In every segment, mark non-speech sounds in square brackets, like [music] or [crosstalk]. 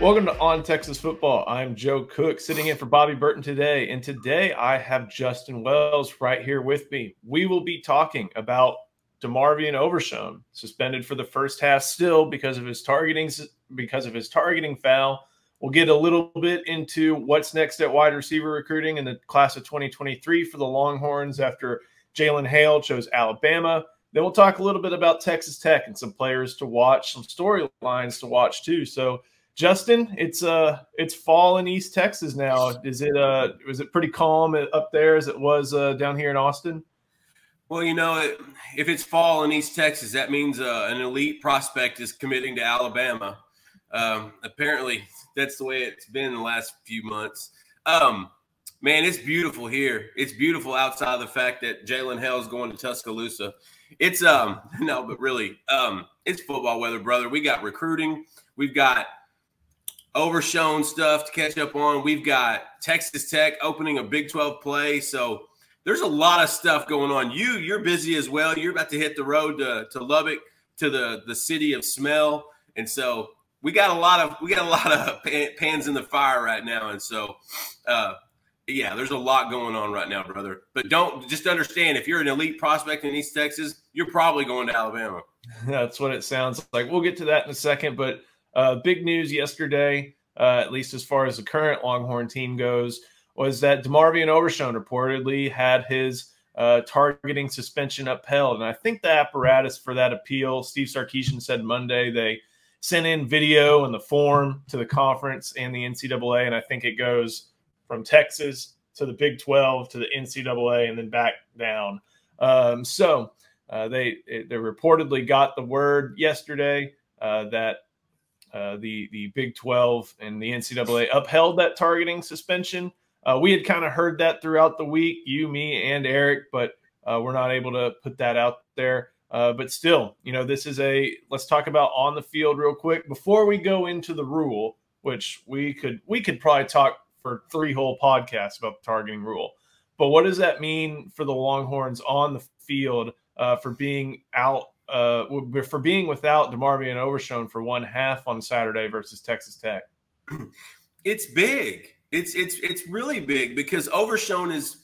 Welcome to On Texas Football. I'm Joe Cook, sitting in for Bobby Burton today. And today I have Justin Wells right here with me. We will be talking about DeMarvion Overshown, suspended for the first half still because of his targeting because of his targeting foul. We'll get a little bit into what's next at wide receiver recruiting in the class of 2023 for the Longhorns after Jalen Hale chose Alabama. Then we'll talk a little bit about Texas Tech and some players to watch, some storylines to watch too. So Justin, it's uh it's fall in East Texas now. Is it uh was it pretty calm up there as it was uh, down here in Austin? Well, you know, if it's fall in East Texas, that means uh, an elite prospect is committing to Alabama. Um, apparently, that's the way it's been the last few months. Um, man, it's beautiful here. It's beautiful outside of the fact that Jalen Hale is going to Tuscaloosa. It's um [laughs] no, but really, um, it's football weather, brother. We got recruiting. We've got overshown stuff to catch up on. We've got Texas Tech opening a Big 12 play. So there's a lot of stuff going on. You, you're busy as well. You're about to hit the road to, to Lubbock, to the, the city of smell. And so we got a lot of we got a lot of [laughs] pans in the fire right now. And so uh, yeah, there's a lot going on right now, brother. But don't just understand if you're an elite prospect in East Texas, you're probably going to Alabama. [laughs] That's what it sounds like. We'll get to that in a second, but uh, big news yesterday, uh, at least as far as the current Longhorn team goes, was that DeMarvion Overshown reportedly had his uh, targeting suspension upheld. And I think the apparatus for that appeal, Steve Sarkisian said Monday, they sent in video and the form to the conference and the NCAA. And I think it goes from Texas to the Big 12 to the NCAA and then back down. Um, so uh, they they reportedly got the word yesterday uh, that uh, the the Big 12 and the NCAA upheld that targeting suspension. Uh, we had kind of heard that throughout the week, you, me, and Eric, but uh, we're not able to put that out there. Uh, but still, you know, this is a let's talk about on the field real quick before we go into the rule, which we could we could probably talk for three whole podcasts about the targeting rule. But what does that mean for the Longhorns on the field uh, for being out uh, for being without DeMarvion Overshown for one half on Saturday versus Texas Tech? [clears throat] It's big. It's it's it's really big because Overshown is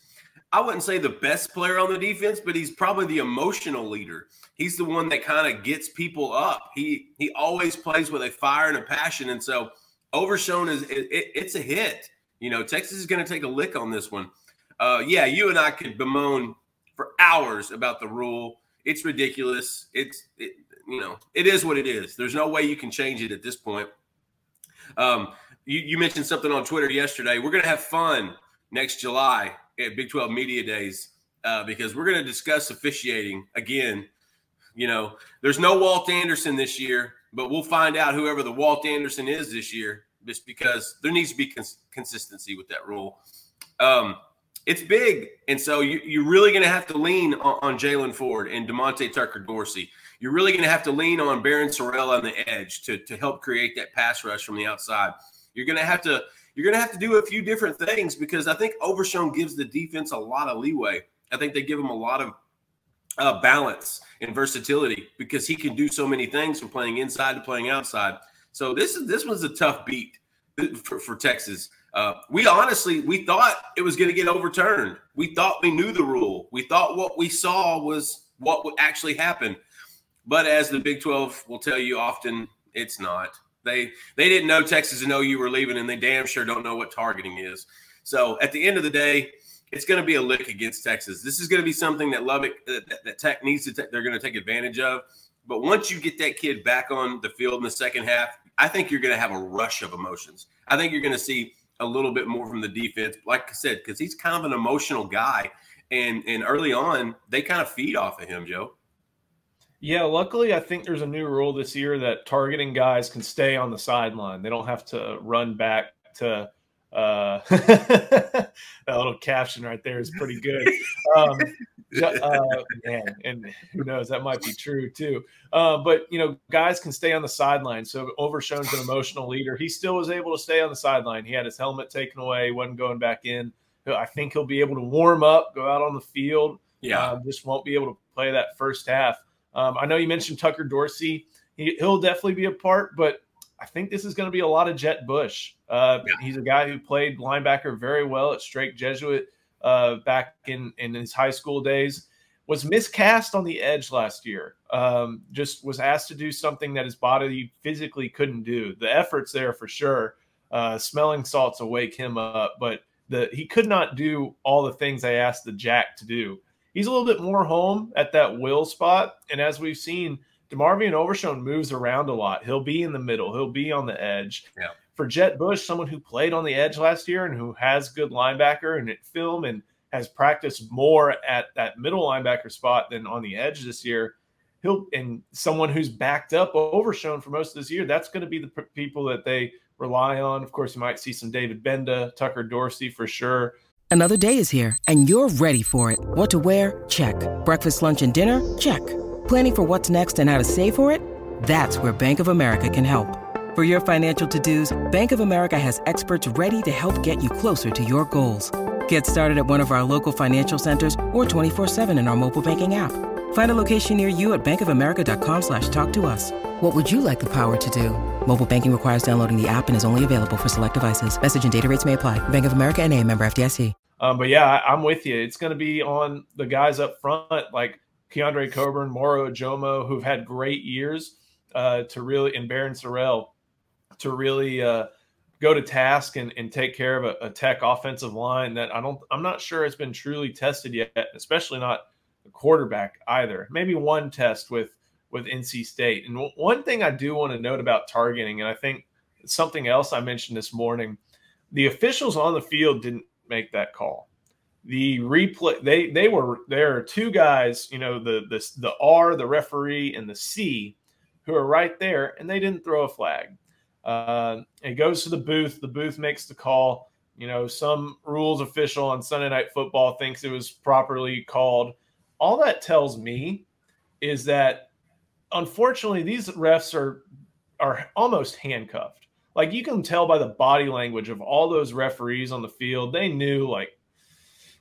I wouldn't say the best player on the defense, but he's probably the emotional leader. He's the one that kind of gets people up. He he always plays with a fire and a passion, and so Overshown is it, it's a hit. You know, Texas is going to take a lick on this one. Uh, yeah, you and I could bemoan for hours about the rule it's ridiculous. It's it, you know it is what it is. There's no way you can change it at this point. Um, you, you mentioned something on Twitter yesterday. We're gonna have fun next July at Big 12 Media Days uh, because we're gonna discuss officiating again. You know, there's no Walt Anderson this year, but we'll find out whoever the Walt Anderson is this year, just because there needs to be cons- consistency with that rule. Um, it's big. And so you, you're really going to have to lean on, on Jaylan Ford and Demonte Tucker Dorsey. You're really going to have to lean on Barryn Sorrell on the edge to, to help create that pass rush from the outside. You're going to have to you're going to have to do a few different things because I think Overshown gives the defense a lot of leeway. I think they give him a lot of uh, balance and versatility because he can do so many things from playing inside to playing outside. So this is this was a tough beat for, for Texas. Uh, we honestly we thought it was going to get overturned. We thought we knew the rule. We thought what we saw was what would actually happen. But as the Big 12 will tell you often, it's not. They they didn't know Texas and OU were leaving, and they damn sure don't know what targeting is. So at the end of the day, it's going to be a lick against Texas. This is going to be something that Lubbock that, that Tech needs to. Te- they're going to take advantage of. But once you get that kid back on the field in the second half, I think you're going to have a rush of emotions. I think you're going to see a little bit more from the defense. Like I said, because he's kind of an emotional guy, and and early on they kind of feed off of him, Joe. Yeah, luckily I think there's a new rule this year that targeting guys can stay on the sideline. They don't have to run back to uh, [laughs] that little caption right there is pretty good. [laughs] Um, uh, man, and who knows, that might be true too. Uh, but you know, guys can stay on the sideline. So Overshown's an emotional leader. He still was able to stay on the sideline. He had his helmet taken away, wasn't going back in. I think he'll be able to warm up, go out on the field. Yeah, uh, just won't be able to play that first half. Um, I know you mentioned Tucker Dorsey. He, he'll definitely be a part, but I think this is going to be a lot of Jett Bush. Uh, yeah. He's a guy who played linebacker very well at Strake Jesuit uh, back in, in his high school days. Was miscast on the edge last year. Um, just was asked to do something that his body physically couldn't do. The effort's there for sure. Uh, smelling salts will wake him up, but the he could not do all the things I asked the Jack to do. He's a little bit more home at that will spot, and as we've seen, DeMarvion Overshown moves around a lot. He'll be in the middle. He'll be on the edge. Yeah. For Jett Bush, someone who played on the edge last year and who has good linebacker and film and has practiced more at that middle linebacker spot than on the edge this year. He'll and someone who's backed up Overshown for most of this year. That's going to be the p- people that they rely on. Of course, you might see some David Gbenda, Tucker Dorsey for sure. Another day is here and you're ready for it. What to wear? Check. Breakfast, lunch, and dinner? Check. Planning for what's next and how to save for it? That's where Bank of America can help. For your financial to-dos, Bank of America has experts ready to help get you closer to your goals. Get started at one of our local financial centers or 24-7 in our mobile banking app. Find a location near you at bankofamerica.com slash talk to us. What would you like the power to do? Mobile banking requires downloading the app and is only available for select devices. Message and data rates may apply. Bank of America and a member FDIC. Um, but yeah, I, I'm with you. It's going to be on the guys up front like Keondre Coburn, Moro Ojomo, who've had great years uh, to really, and Barryn Sorrell to really uh, – go to task and, and take care of a, a, tech offensive line that I don't I'm not sure it's been truly tested yet, especially not the quarterback either. Maybe one test with with NC State. And one thing I do want to note about targeting, and I think something else I mentioned this morning, the officials on the field didn't make that call. The replay they they were there are two guys, you know, the the the R, the referee, and the C, who are right there, and they didn't throw a flag. Uh, it goes to the booth. The booth makes the call. You know, some rules official on Sunday Night Football thinks it was properly called. All that tells me is that unfortunately these refs are are almost handcuffed. Like you can tell by the body language of all those referees on the field, they knew like,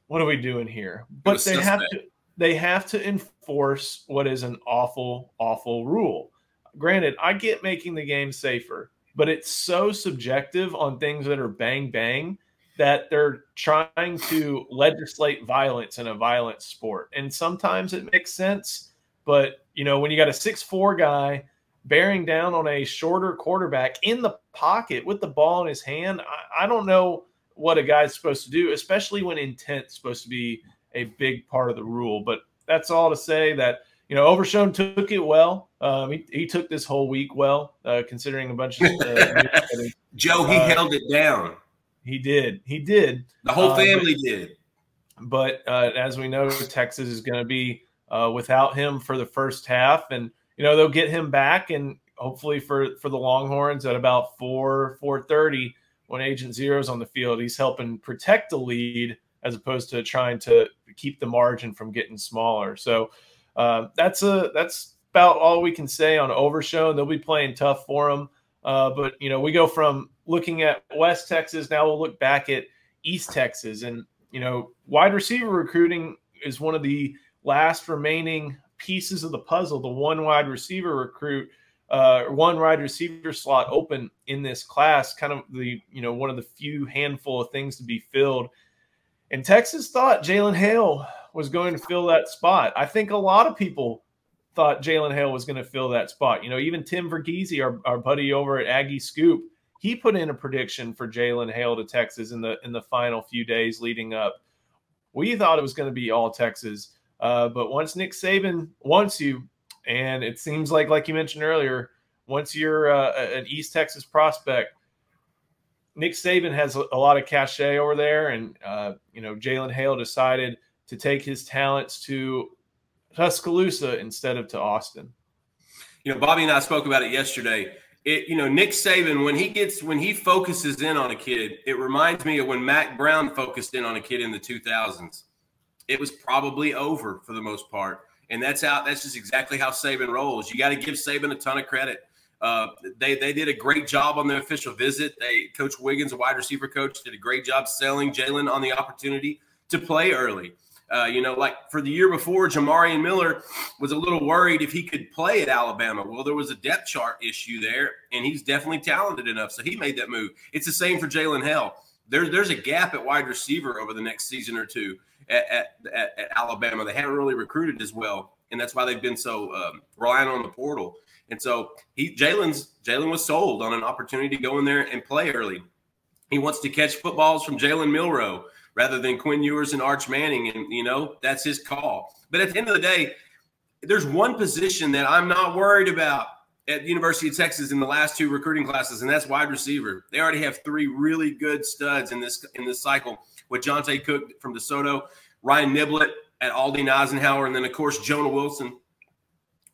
what are we doing here? But they have to they have to enforce what is an awful, awful rule. Granted, I get making the game safer but it's so subjective on things that are bang bang that they're trying to legislate violence in a violent sport. And sometimes it makes sense, but you know, when you got a six four guy bearing down on a shorter quarterback in the pocket with the ball in his hand, I, I don't know what a guy's supposed to do, especially when intent's supposed to be a big part of the rule. But that's all to say that you know, Overshown took it well. Um, he, he took this whole week well, uh, considering a bunch of uh, [laughs] Joe. He uh, held it down. He did. He did. The whole uh, family but, did. But uh, as we know, Texas is going to be uh, without him for the first half, and you know they'll get him back, and hopefully for for the Longhorns at about four four thirty when Agent Zero's on the field, he's helping protect the lead as opposed to trying to keep the margin from getting smaller. So uh, that's a that's about all we can say on Overshown. They'll be playing tough for them, uh, but you know we go from looking at West Texas now we'll look back at East Texas, and you know wide receiver recruiting is one of the last remaining pieces of the puzzle. The one wide receiver recruit. Uh, one wide receiver slot open in this class, kind of the you know one of the few handful of things to be filled. And Texas thought Jalen Hale was going to fill that spot. I think a lot of people thought Jalen Hale was going to fill that spot. You know, even Tim Verghese, our, our buddy over at Aggie Scoop, he put in a prediction for Jalen Hale to Texas in the in the final few days leading up. We thought it was going to be all Texas, uh, but once Nick Saban wants you, and it seems like, like you mentioned earlier, once you're uh, an East Texas prospect, Nick Saban has a, lot of cachet over there, and uh, you know Jalen Hale decided to take his talents to Tuscaloosa instead of to Austin. You know, Bobby and I spoke about it yesterday. It, you know, Nick Saban when he gets when he focuses in on a kid, it reminds me of when Mack Brown focused in on a kid in the 2000s. It was probably over for the most part, and that's how that's just exactly how Saban rolls. You got to give Saban a ton of credit. Uh, they they did a great job on the official visit. They Coach Wiggins, a wide receiver coach, did a great job selling Jalen on the opportunity to play early. Uh, you know, like for the year before, Jamarion Miller was a little worried if he could play at Alabama. Well, there was a depth chart issue there, and he's definitely talented enough, so he made that move. It's the same for Jalen Hale. There's there's a gap at wide receiver over the next season or two at, at, at, at Alabama. They haven't really recruited as well, and that's why they've been so um, reliant on the portal. And so he Jalen's Jalen was sold on an opportunity to go in there and play early. He wants to catch footballs from Jalen Milroe rather than Quinn Ewers and Arch Manning. And, you know, that's his call. But at the end of the day, there's one position that I'm not worried about at the University of Texas in the last two recruiting classes, and that's wide receiver. They already have three really good studs in this in this cycle with Johntay Cook from DeSoto, Ryan Niblett at Aldine Eisenhower, and then of course Jonah Wilson.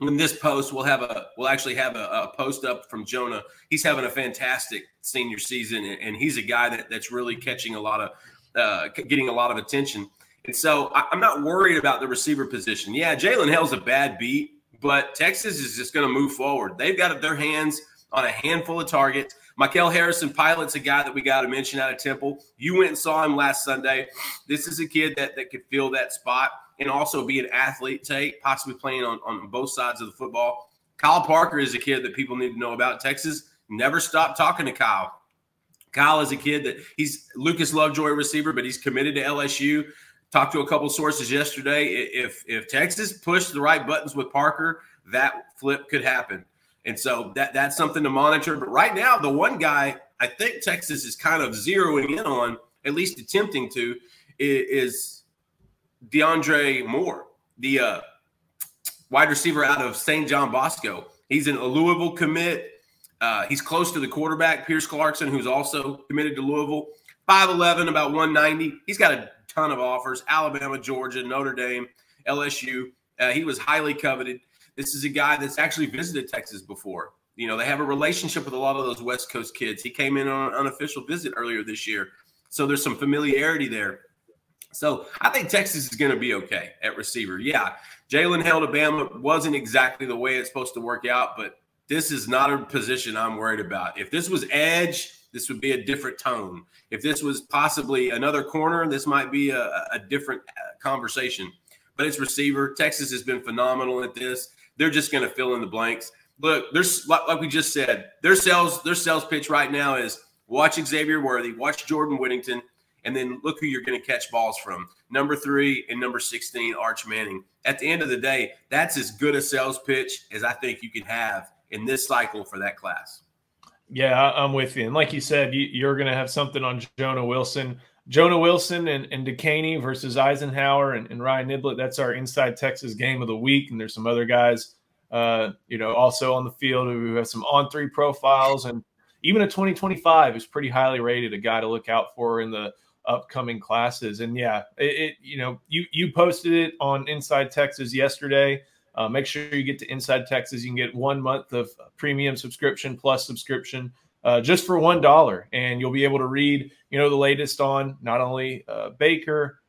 In this post, we'll have a we'll actually have a, a post up from Jonah. He's having a fantastic senior season, and, and he's a guy that, that's really catching a lot of uh, getting a lot of attention. And so I, am not worried about the receiver position. Yeah, Jalen Hale's a bad beat, but Texas is just going to move forward. They've got their hands on a handful of targets. Michael Harrison Pilot's a guy that we got to mention out of Temple. You went and saw him last Sunday. This is a kid that, that could fill that spot and also be an athlete, take possibly playing on, on both sides of the football. Kyle Parker is a kid that people need to know about. Texas never stopped talking to Kyle. Kyle is a kid that he's Lucas Lovejoy receiver, but he's committed to LSU. Talked to a couple sources yesterday. If if Texas pushed the right buttons with Parker, that flip could happen. And so that that's something to monitor. But right now, the one guy I think Texas is kind of zeroing in on, at least attempting to, is DeAndre Moore, the uh, wide receiver out of St. John Bosco. He's an, Louisville commit. Uh, he's close to the quarterback, Pierce Clarkson, who's also committed to Louisville. 5'11, about 190. He's got a ton of offers Alabama, Georgia, Notre Dame, LSU. Uh, he was highly coveted. This is a guy that's actually visited Texas before. You know, they have a relationship with a lot of those West Coast kids. He came in on an unofficial visit earlier this year. So there's some familiarity there. So I think Texas is going to be okay at receiver. Yeah, Jalen held Alabama wasn't exactly the way it's supposed to work out, but this is not a position I'm worried about. If this was edge, this would be a different tone. If this was possibly another corner, this might be a, a different uh, conversation. But it's receiver. Texas has been phenomenal at this. They're just going to fill in the blanks. Look, there's like, we just said, their sales their sales pitch right now is watch Xavier Worthy, watch Jordan Whittington, and then look who you're going to catch balls from. Number three and number 16, Arch Manning. At the end of the day, that's as good a sales pitch as I think you can have in this cycle for that class. Yeah, I'm with you. And like you said, you, are going to have something on Jonah Wilson. Jonah Wilson and, and Dekaney versus Eisenhower and, and, Ryan Niblett. That's our Inside Texas game of the week. And there's some other guys, uh, you know, also on the field who have some on three profiles. And even a 2025 is pretty highly rated, a guy to look out for in the upcoming classes. And yeah, it, it you know, you, you posted it on Inside Texas yesterday. Uh, make sure you get to Inside Texas. You can get one month of premium subscription plus subscription uh, just for one dollar, and you'll be able to read, you know, the latest on not only uh, Baker,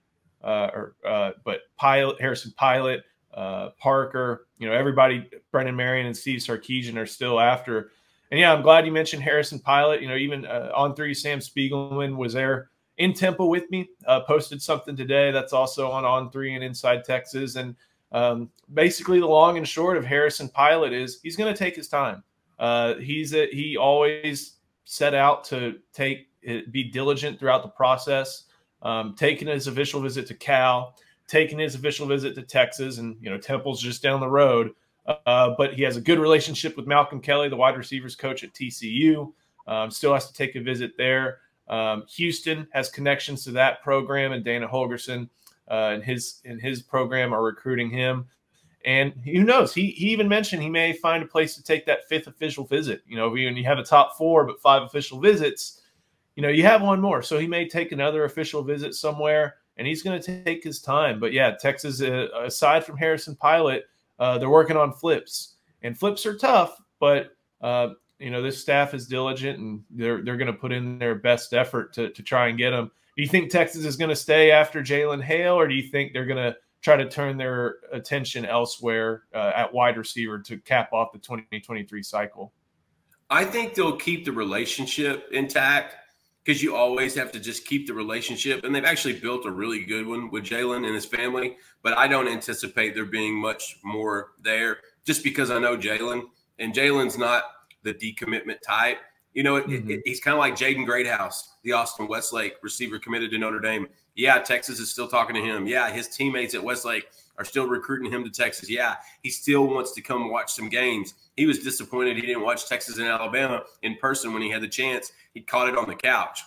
uh, or uh, but Pilot, Harrison Pilot, uh, Parker. You know, everybody, Brennan Marion and Steve Sarkisian are still after. And yeah, I'm glad you mentioned Harrison Pilot. You know, even on three, Sam Spiegelman was there in Temple with me. posted something today that's also on on three and Inside Texas, and um, basically, the long and short of Harrison Pilot is he's going to take his time. Uh, he's a, he always set out to take be diligent throughout the process. Um, taking his official visit to Cal, taking his official visit to Texas, and you know Temple's just down the road. Uh, but he has a good relationship with Malcolm Kelly, the wide receivers coach at TCU. Um, still has to take a visit there. Um, Houston has connections to that program, and Dana Holgorsen uh, and his and his program are recruiting him. And who knows? He he even mentioned he may find a place to take that fifth official visit. You know, when you have a top four but five official visits, you know you have one more. So he may take another official visit somewhere, and he's going to take his time. But yeah, Texas, uh, aside from Harrison Pilot, uh, they're working on flips, and flips are tough. But uh, you know, this staff is diligent, and they're they're going to put in their best effort to to try and get them. Do you think Texas is going to stay after Jalen Hale, or do you think they're going to try to turn their attention elsewhere uh, at wide receiver to cap off the 2023 cycle? I think they'll keep the relationship intact. because you always have to just keep the relationship. And they've actually built a really good one with Jalen and his family. But I don't anticipate there being much more there just because I know Jalen. And Jalen's not the decommitment type. You know, mm-hmm. it, it, he's kind of like Jaden Greathouse, the Austin Westlake receiver committed to Notre Dame. Yeah, Texas is still talking to him. Yeah, his teammates at Westlake are still recruiting him to Texas. Yeah, he still wants to come watch some games. He was disappointed he didn't watch Texas and Alabama in person when he had the chance. He caught it on the couch.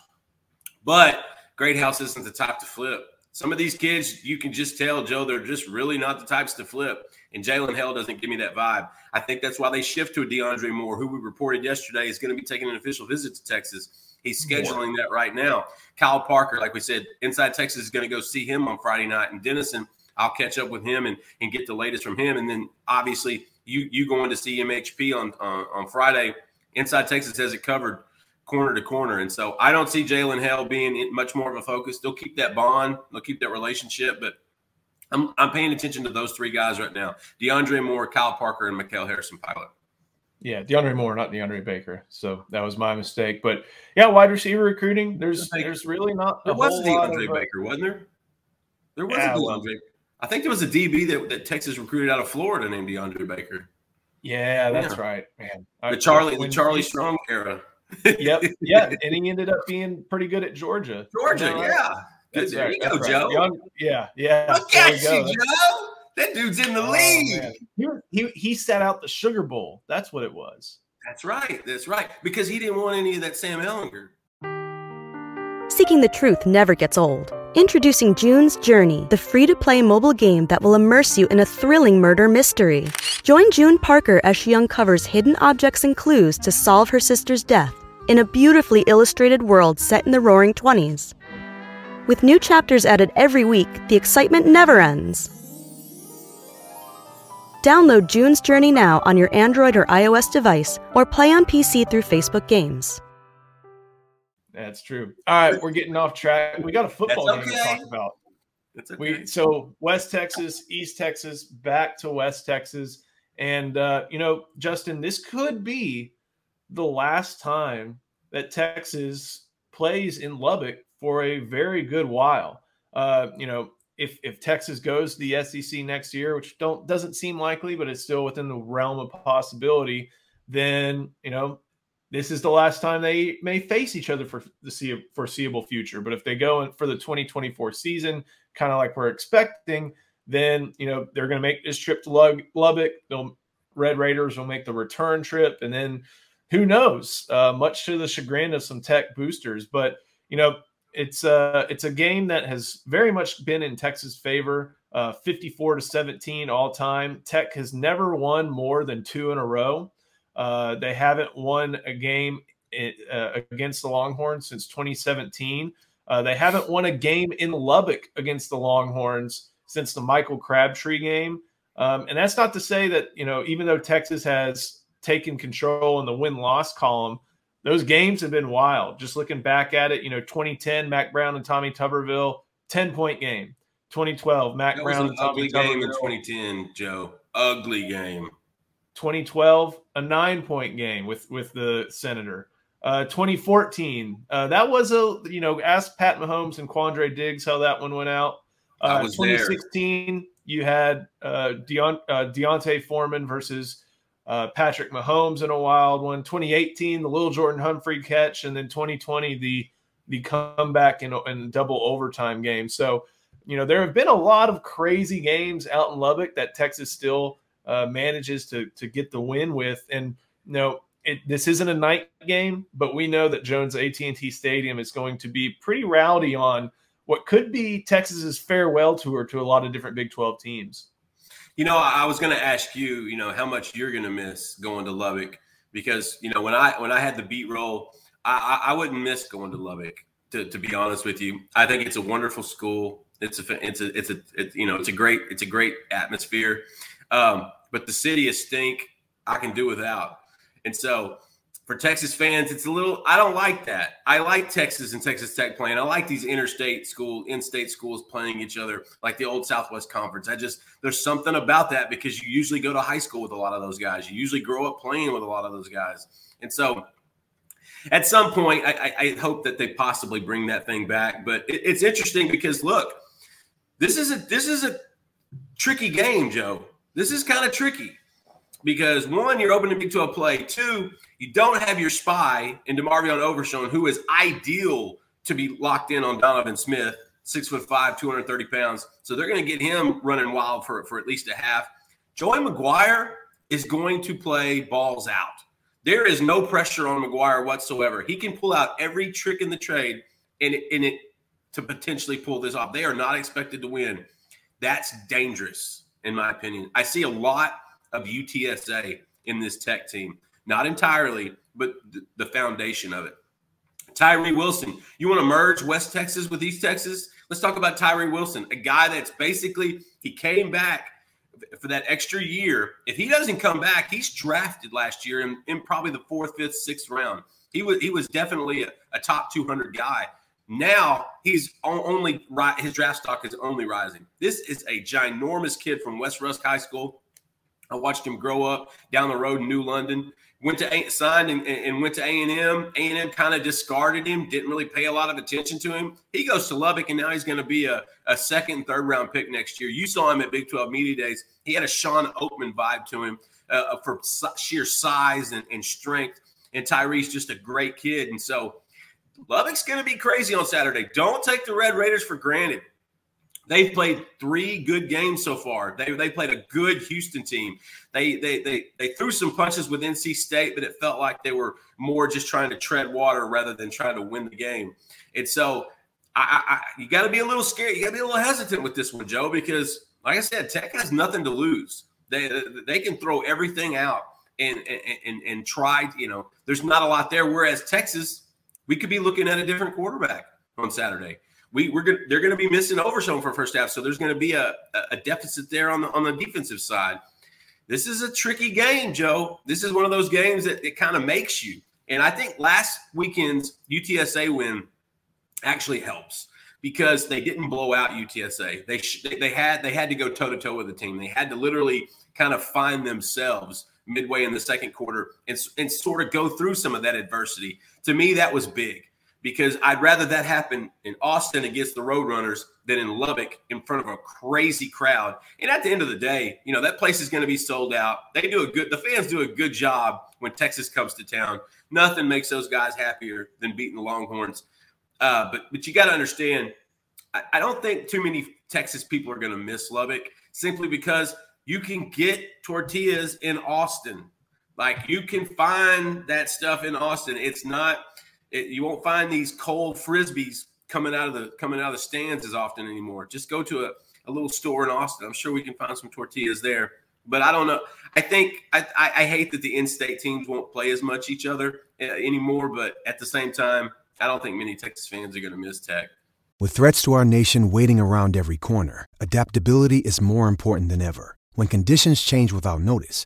But Greathouse isn't the type to flip. Some of these kids, you can just tell, Joe, they're just really not the types to flip. And Jalen Hale doesn't give me that vibe. I think that's why they shift to a DeAndre Moore, who we reported yesterday is going to be taking an official visit to Texas. He's scheduling Moore. that right now. Kyle Parker, like we said, Inside Texas is going to go see him on Friday night. And Denison, I'll catch up with him and, and get the latest from him. And then obviously you you going to see MHP on, on, on Friday. Inside Texas has it covered corner to corner. And so I don't see Jalen Hale being much more of a focus. They'll keep that bond, they'll keep that relationship, but I'm, I'm paying attention to those three guys right now DeAndre Moore, Kyle Parker, and Michael Harrison Pilot. Yeah, DeAndre Moore, not DeAndre Baker. So that was my mistake. But yeah, wide receiver recruiting. There's there's really not. There was DeAndre uh, Baker, wasn't there? There was yeah, a DeAndre. Well, I think there was a DB that, that Texas recruited out of Florida named DeAndre Baker. Yeah, that's yeah. right, man. The Charlie, the Charlie Strong era. yep, [laughs] yeah, and he ended up being pretty good at Georgia. Georgia, yeah. That's there right. you go, Joe. Young, yeah, yeah. Look at you, Joe. That dude's in the oh, league. He, he he sat out the Sugar Bowl. That's what it was. That's right. That's right. Because he didn't want any of that Sam Ehlinger. Seeking the truth never gets old. Introducing June's Journey, the free to play mobile game that will immerse you in a thrilling murder mystery. Join June Parker as she uncovers hidden objects and clues to solve her sister's death in a beautifully illustrated world set in the roaring 20s. With new chapters added every week, the excitement never ends. Download June's Journey now on your Android or iOS device or play on PC through Facebook Games. That's true. All right, we're getting off track. We got a football okay. game to talk about. Okay. We so West Texas, East Texas, back to West Texas, and uh, you know, Justin, this could be the last time that Texas plays in Lubbock for a very good while. Uh, you know, if if Texas goes to the SEC next year, which don't doesn't seem likely, but it's still within the realm of possibility, then you know this is the last time they may face each other for the foreseeable future. But if they go for the 2024 season, kind of like we're expecting, then you know they're going to make this trip to Lubbock. They'll Red Raiders will make the return trip, and then who knows? Uh, much to the chagrin of some Tech boosters, but you know it's a it's a game that has very much been in Texas' favor. Uh, 54 to 17 all time. Tech has never won more than two in a row. Uh, they haven't won a game uh, against the Longhorns since 2017. Uh, they haven't won a game in Lubbock against the Longhorns since the Michael Crabtree game. Um, and that's not to say that, you know, even though Texas has taken control in the win loss column, those games have been wild. Just looking back at it, you know, 2010, Mack Brown and Tommy Tuberville, 10 point game. 2012, Mack Brown and Tommy game in 2010, Joe. Ugly game. 2012, a nine point game with with the Senator. Uh, 2014, uh, that was a you know ask Pat Mahomes and Quandre Diggs how that one went out. Uh, 2016, there. you had uh, Deont- uh, D'Onta Foreman versus uh, Patrick Mahomes in a wild one. 2018, the Little Jordan Humphrey catch, and then 2020, the the comeback in, in double overtime game. So, you know, there have been a lot of crazy games out in Lubbock that Texas still uh, manages to to get the win with. And you know, it, this isn't a night game, but we know that Jones AT and T Stadium is going to be pretty rowdy on what could be Texas's farewell tour to a lot of different Big Twelve teams. You know, I was going to ask you, you know, how much you're going to miss going to Lubbock because you know when I when I had the beat roll, I, I, I wouldn't miss going to Lubbock. To, to be honest with you, I think it's a wonderful school. It's a it's a it's a it, you know it's a great it's a great atmosphere. Um, but the city is stink. I can do without. And so for Texas fans, it's a little, I don't like that. I like Texas and Texas Tech playing. I like these interstate school, in state schools playing each other like the old Southwest Conference. I just, there's something about that because you usually go to high school with a lot of those guys. You usually grow up playing with a lot of those guys. And so at some point, I, I, I, hope that they possibly bring that thing back. But it, it's interesting because look, this is a this is a tricky game, Joe. This is kind of tricky because one, you're opening Big 12 play. Two, you don't have your spy in DeMarvion Overshown, who is ideal to be locked in on Donovan Smith, six foot five, 230 pounds. So they're going to get him running wild for, for at least a half. Joey McGuire is going to play balls out. There is no pressure on McGuire whatsoever. He can pull out every trick in the trade and and it to potentially pull this off. They are not expected to win. That's dangerous, in my opinion. I see a lot of UTSA in this tech team. Not entirely, but the foundation of it. Tyree Wilson, you want to merge West Texas with East Texas? Let's talk about Tyree Wilson, a guy that's basically he came back for that extra year. If he doesn't come back, he's drafted last year in, in probably the fourth, fifth, sixth round. He was he was definitely a, a top 200 guy. Now he's only his draft stock is only rising. This is a ginormous kid from West Rusk High School. I watched him grow up down the road in New London. Went to signed and, and went to A and M. A and M kind of discarded him. Didn't really pay a lot of attention to him. He goes to Lubbock, and now he's going to be a, a second and third round pick next year. You saw him at Big 12 Media Days. He had a Shawn Oakman vibe to him uh, for sheer size and, and strength. And Tyree's just a great kid. And so Lubbock's going to be crazy on Saturday. Don't take the Red Raiders for granted. They've played three good games so far. They, they played a good Houston team. They, they they they threw some punches with NC State, but it felt like they were more just trying to tread water rather than trying to win the game. And so I, I you got to be a little scared. You got to be a little hesitant with this one, Joe, because like I said, Tech has nothing to lose. They they can throw everything out and and and, and try. You know, there's not a lot there. Whereas Texas, we could be looking at a different quarterback on Saturday we we're gonna they're gonna be missing Overshown for first half, so there's gonna be a, a deficit there on the on the defensive side. This is a tricky game, Joe. This is one of those games that it kind of makes you. And I think last weekend's UTSA win actually helps because they didn't blow out UTSA. They they had they had to go toe to toe with the team. They had to literally kind of find themselves midway in the second quarter and, and sort of go through some of that adversity. To me, that was big because I'd rather that happen in Austin against the Roadrunners than in Lubbock in front of a crazy crowd. And at the end of the day, you know, that place is going to be sold out. They do a good, the fans do a good job when Texas comes to town. Nothing makes those guys happier than beating the Longhorns. Uh, but, but you got to understand, I, I don't think too many Texas people are going to miss Lubbock simply because you can get tortillas in Austin. Like you can find that stuff in Austin. It's not, it, you won't find these cold frisbees coming out of the coming out of the stands as often anymore. Just go to a, a little store in Austin. I'm sure we can find some tortillas there. But I don't know. I think I, I, I hate that the in-state teams won't play as much each other uh, anymore. But at the same time, I don't think many Texas fans are going to miss Tech. With threats to our nation waiting around every corner, adaptability is more important than ever. When conditions change without notice,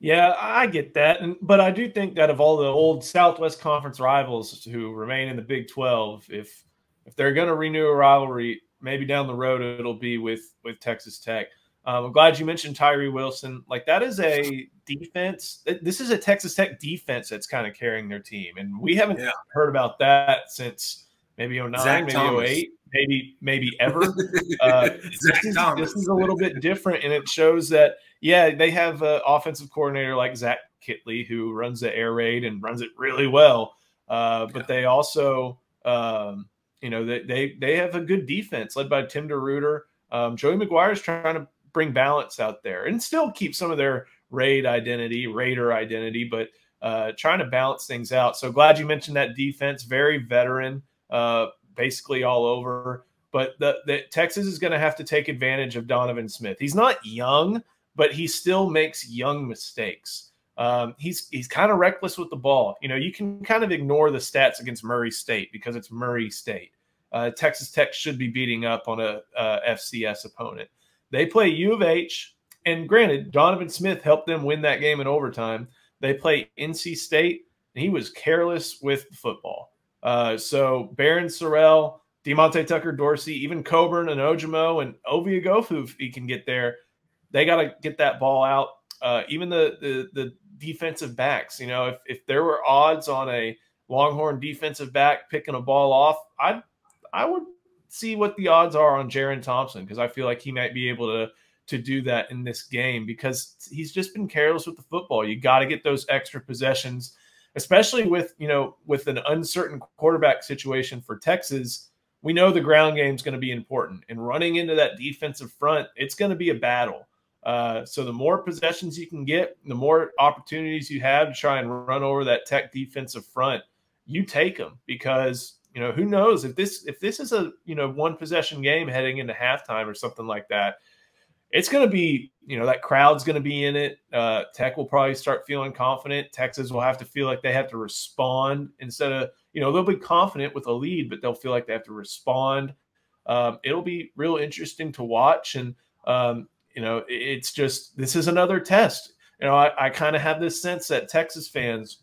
Yeah, I get that. And, but I do think that of all the old Southwest Conference rivals who remain in the Big 12, if if they're going to renew a rivalry, maybe down the road it'll be with with Texas Tech. Um, I'm glad you mentioned Tyree Wilson. Like that is a defense. This is a Texas Tech defense that's kind of carrying their team, and we haven't yeah. heard about that since maybe 09, Zach maybe Thomas. 08, maybe maybe ever. [laughs] Uh, this, is, this, is, a little bit different, and it shows that yeah, they have an offensive coordinator like Zach Kittley who runs the air raid and runs it really well. Uh, but yeah. they also um, you know, they they they have a good defense led by Tim DeRuyter. Um, Joey McGuire is trying to bring balance out there and still keep some of their raid identity, Raider identity, but uh, trying to balance things out. So glad you mentioned that defense, very veteran, uh, basically all over. But the, the Texas is going to have to take advantage of Donovan Smith. He's not young, but he still makes young mistakes. Um, he's he's kind of reckless with the ball. You know, you can kind of ignore the stats against Murray State because it's Murray State, uh, Texas Tech should be beating up on a, FCS opponent. They play U of H, and granted, Donovan Smith helped them win that game in overtime. They play NC State, and he was careless with the football. Uh, so Barryn Sorrell, Demonte Tucker Dorsey, even Coburn and Ojomo and Ovie Oghoufo, if he can get there, they got to get that ball out. Uh, even the, the the defensive backs, you know, if if there were odds on a Longhorn defensive back picking a ball off, I I would see what the odds are on Jerrin Thompson because I feel like he might be able to to do that in this game because he's just been careless with the football. You got to get those extra possessions, especially with you know with an uncertain quarterback situation for Texas. We know the ground game is going to be important, and running into that defensive front, it's going to be a battle. Uh, so the more possessions you can get, the more opportunities you have to try and run over that Tech defensive front. You take them because you know who knows if this if this is a you know one possession game heading into halftime or something like that it's going to be, you know, that crowd's going to be in it. Uh, Tech will probably start feeling confident. Texas will have to feel like they have to respond instead of, you know, they'll be confident with a lead, but they'll feel like they have to respond. Um, it'll be real interesting to watch. And, um, you know, it's just, this is another test. You know, I, I kind of have this sense that Texas fans,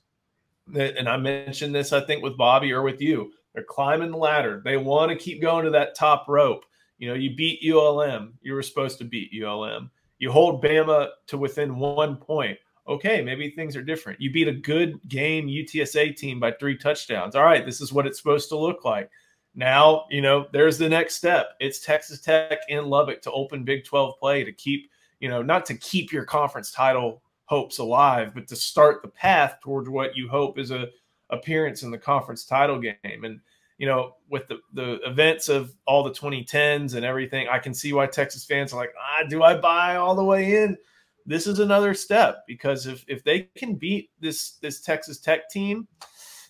that, and I mentioned this, I think, with Bobby or with you, they're climbing the ladder. They want to keep going to that top rope. You know, you beat ULM. You were supposed to beat ULM. You hold Bama to within one point. Okay, maybe things are different. You beat a good game UTSA team by three touchdowns. All right, this is what it's supposed to look like. Now, you know, there's the next step. It's Texas Tech in Lubbock to open Big 12 play to keep, you know, not to keep your conference title hopes alive, but to start the path towards what you hope is a appearance in the conference title game. And you know, with the, the events of all the 2010s and everything, I can see why Texas fans are like, ah, do I buy all the way in? This is another step because if if they can beat this this Texas Tech team,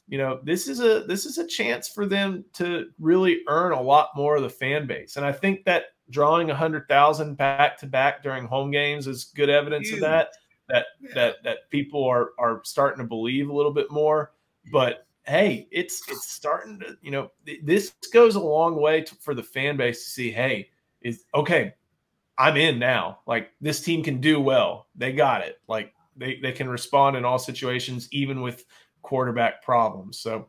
you know, this is a this is a chance for them to really earn a lot more of the fan base. And I think that drawing a hundred thousand back to back during home games is good evidence of that. That yeah. that that people are are starting to believe a little bit more. But hey, it's it's starting to you know this goes a long way to, for the fan base to see. Hey, is okay. I'm in now. Like this team can do well. They got it. Like they they can respond in all situations, even with quarterback problems. So.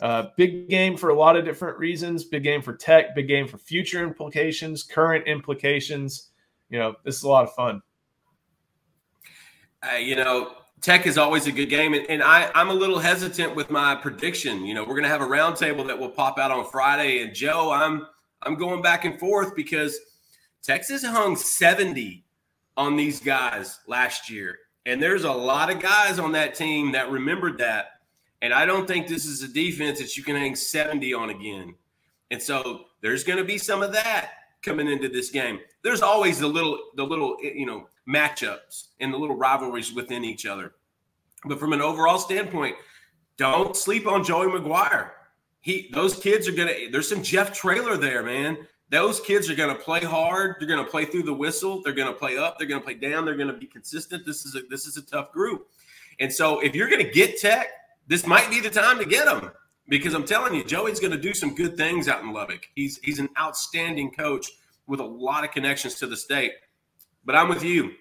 Uh, big game for a lot of different reasons. Big game for tech. Big game for future implications, current implications. You know, this is a lot of fun. Uh, you know, Tech is always a good game, and, and I, I'm a little hesitant with my prediction. You know, we're going to have a roundtable that will pop out on Friday, and Joe, I'm I'm going back and forth because Texas hung 70 on these guys last year, and there's a lot of guys on that team that remembered that. And I don't think this is a defense that you can hang 70 on again. And so there's going to be some of that coming into this game. There's always the little the little eh, you know matchups and the little rivalries within each other. But from an overall standpoint, don't sleep on Joey McGuire. He those kids are gonna there's some Jeff Traylor there, man. Those kids are gonna play hard, they're gonna play through the whistle, they're gonna play up, they're gonna play down, they're gonna be consistent. This is a this is a tough group. And so if you're gonna get tech, this might be the time to get them because I'm telling you, Joey's going to do some good things out in Lubbock. He's he's an outstanding coach with a lot of connections to the state. But I'm with you.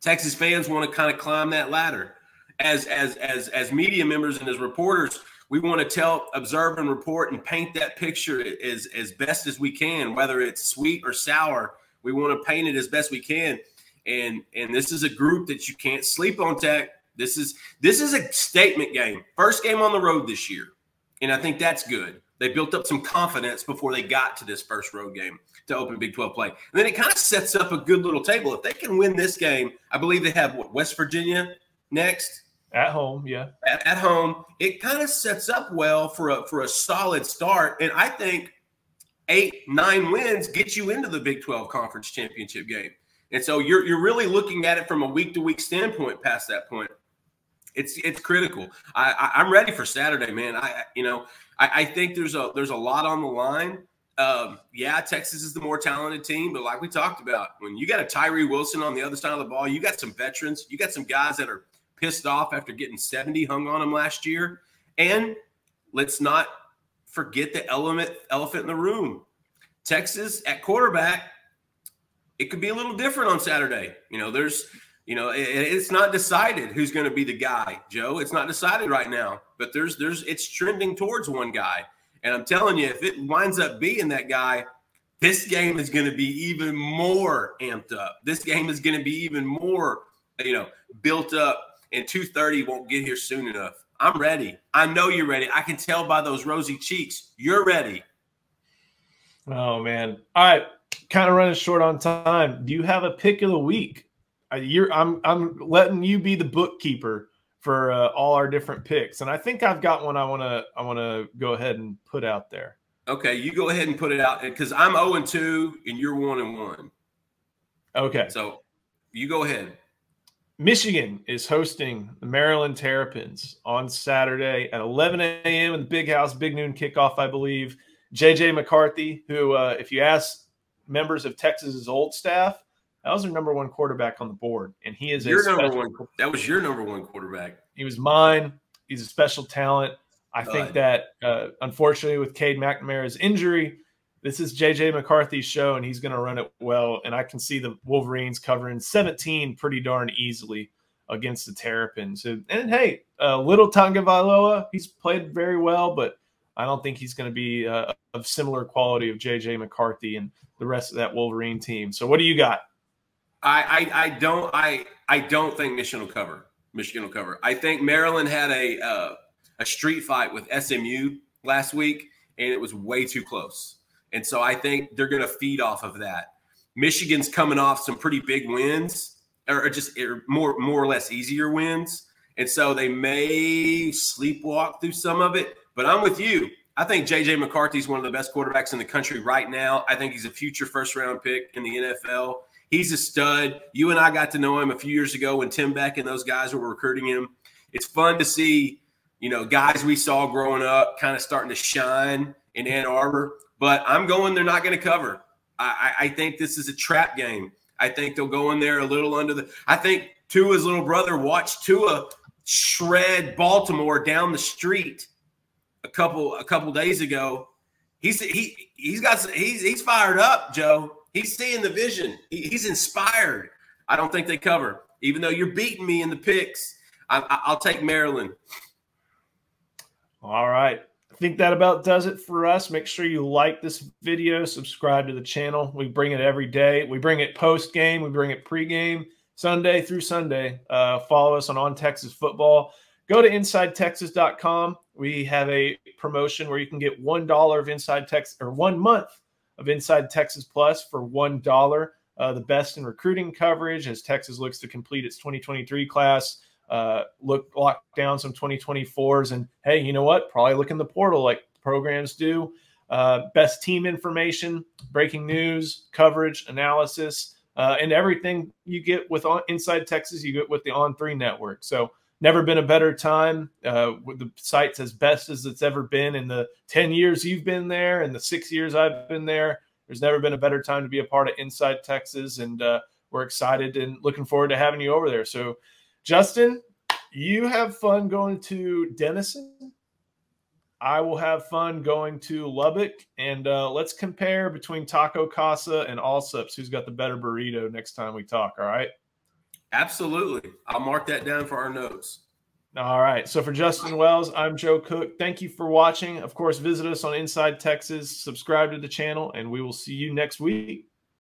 Texas fans want to kind of climb that ladder. As as as as media members and as reporters, we want to tell, observe, and report and paint that picture as as best as we can, whether it's sweet or sour. We want to paint it as best we can. And and this is a group that you can't sleep on. Tech. This is this is a statement game. First game on the road this year, and I think that's good. They built up some confidence before they got to this first road game to open Big 12 play. And then it kind of sets up a good little table. If they can win this game, I believe they have what, West Virginia next. At home, yeah. At, at home, it kind of sets up well for a for a solid start. And I think eight, nine wins get you into the Big 12 conference championship game. And so you're you're really looking at it from a week to week standpoint past that point. It's it's critical. I, I am ready for Saturday, man. I you know I, I think there's a there's a lot on the line. Um, yeah, Texas is the more talented team, but like we talked about, when you got a Tyree Wilson on the other side of the ball, you got some veterans, you got some guys that are pissed off after getting 70 hung on them last year. And let's not forget the element elephant in the room. Texas at quarterback, it could be a little different on Saturday. You know, there's, you know, it, it's not decided who's going to be the guy, Joe. It's not decided right now, but there's, there's, it's trending towards one guy. And I'm telling you, if it winds up being that guy, this game is going to be even more amped up. This game is going to be even more, you know, built up. And 230 won't get here soon enough. I'm ready. I know you're ready. I can tell by those rosy cheeks. You're ready. Oh man! All right, kind of running short on time. Do you have a pick of the week? You're, I'm I'm letting you be the bookkeeper for uh, all our different picks, and I think I've got one. I want to I want to go ahead and put out there. Okay, you go ahead and put it out because I'm 0 and 2 and you're 1 and 1. Okay. So you go ahead. Michigan is hosting the Maryland Terrapins on Saturday at 11 a.m. in the Big House, Big Noon kickoff, I believe. JJ McCarthy, who, uh, if you ask members of Texas's old staff, that was their number one quarterback on the board, and he is your number one. That was your number one quarterback. He was mine. He's a special talent. I think that uh, unfortunately, with Cade McNamara's injury, this is JJ McCarthy's show, and he's going to run it well. And I can see the Wolverines covering 17 pretty darn easily against the Terrapins. And, and hey, uh, little Valoa, he's played very well, but I don't think he's going to be uh, of similar quality of JJ McCarthy and the rest of that Wolverine team. So, what do you got? I, I, I don't I I don't think Michigan will cover. Michigan will cover. I think Maryland had a uh, a street fight with SMU last week, and it was way too close. And so I think they're going to feed off of that. Michigan's coming off some pretty big wins, or just or more more or less easier wins, and so they may sleepwalk through some of it. But I'm with you. I think JJ McCarthy is one of the best quarterbacks in the country right now. I think he's a future first round pick in the NFL. He's a stud. You and I got to know him a few years ago when Tim Beck and those guys were recruiting him. It's fun to see, you know, guys we saw growing up kind of starting to shine in Ann Arbor. But I'm going, they're not going to cover. I, I think this is a trap game. I think they'll go in there a little under the. I think Tua's little brother watched Tua shred Baltimore down the street a couple a couple days ago. He's he he's got he's he's fired up, Joe. He's seeing the vision. He, he's inspired. I don't think they cover, even though you're beating me in the picks. I, I'll take Maryland. All right. I think that about does it for us. Make sure you like this video, subscribe to the channel. We bring it every day. We bring it post game, we bring it pre-game, Sunday through Sunday. Uh, follow us on On Texas Football. Go to InsideTexas.com. We have a promotion where you can get one dollar of Inside Texas or one month of Inside Texas Plus for one dollar. Uh, the best in recruiting coverage as Texas looks to complete its 2023 class. Uh, look lock down some 2024s and hey you know what? Probably look in the portal like programs do. Uh, best team information breaking news coverage analysis uh, and everything you get with on, inside texas you get with the on three network. So never been a better time uh, the site's as best as it's ever been in the 10 years you've been there and the six years i've been there there's never been a better time to be a part of inside texas and uh, we're excited and looking forward to having you over there so Justin, you have fun going to Denison. I will have fun going to Lubbock, and uh, let's compare between Taco Casa and Allsup's. Who's got the better burrito next time we talk? All right. Absolutely. I'll mark that down for our notes. All right. So for Justin Wells, I'm Joe Cook. Thank you for watching. Of course, visit us on Inside Texas, subscribe to the channel, and we will see you next week.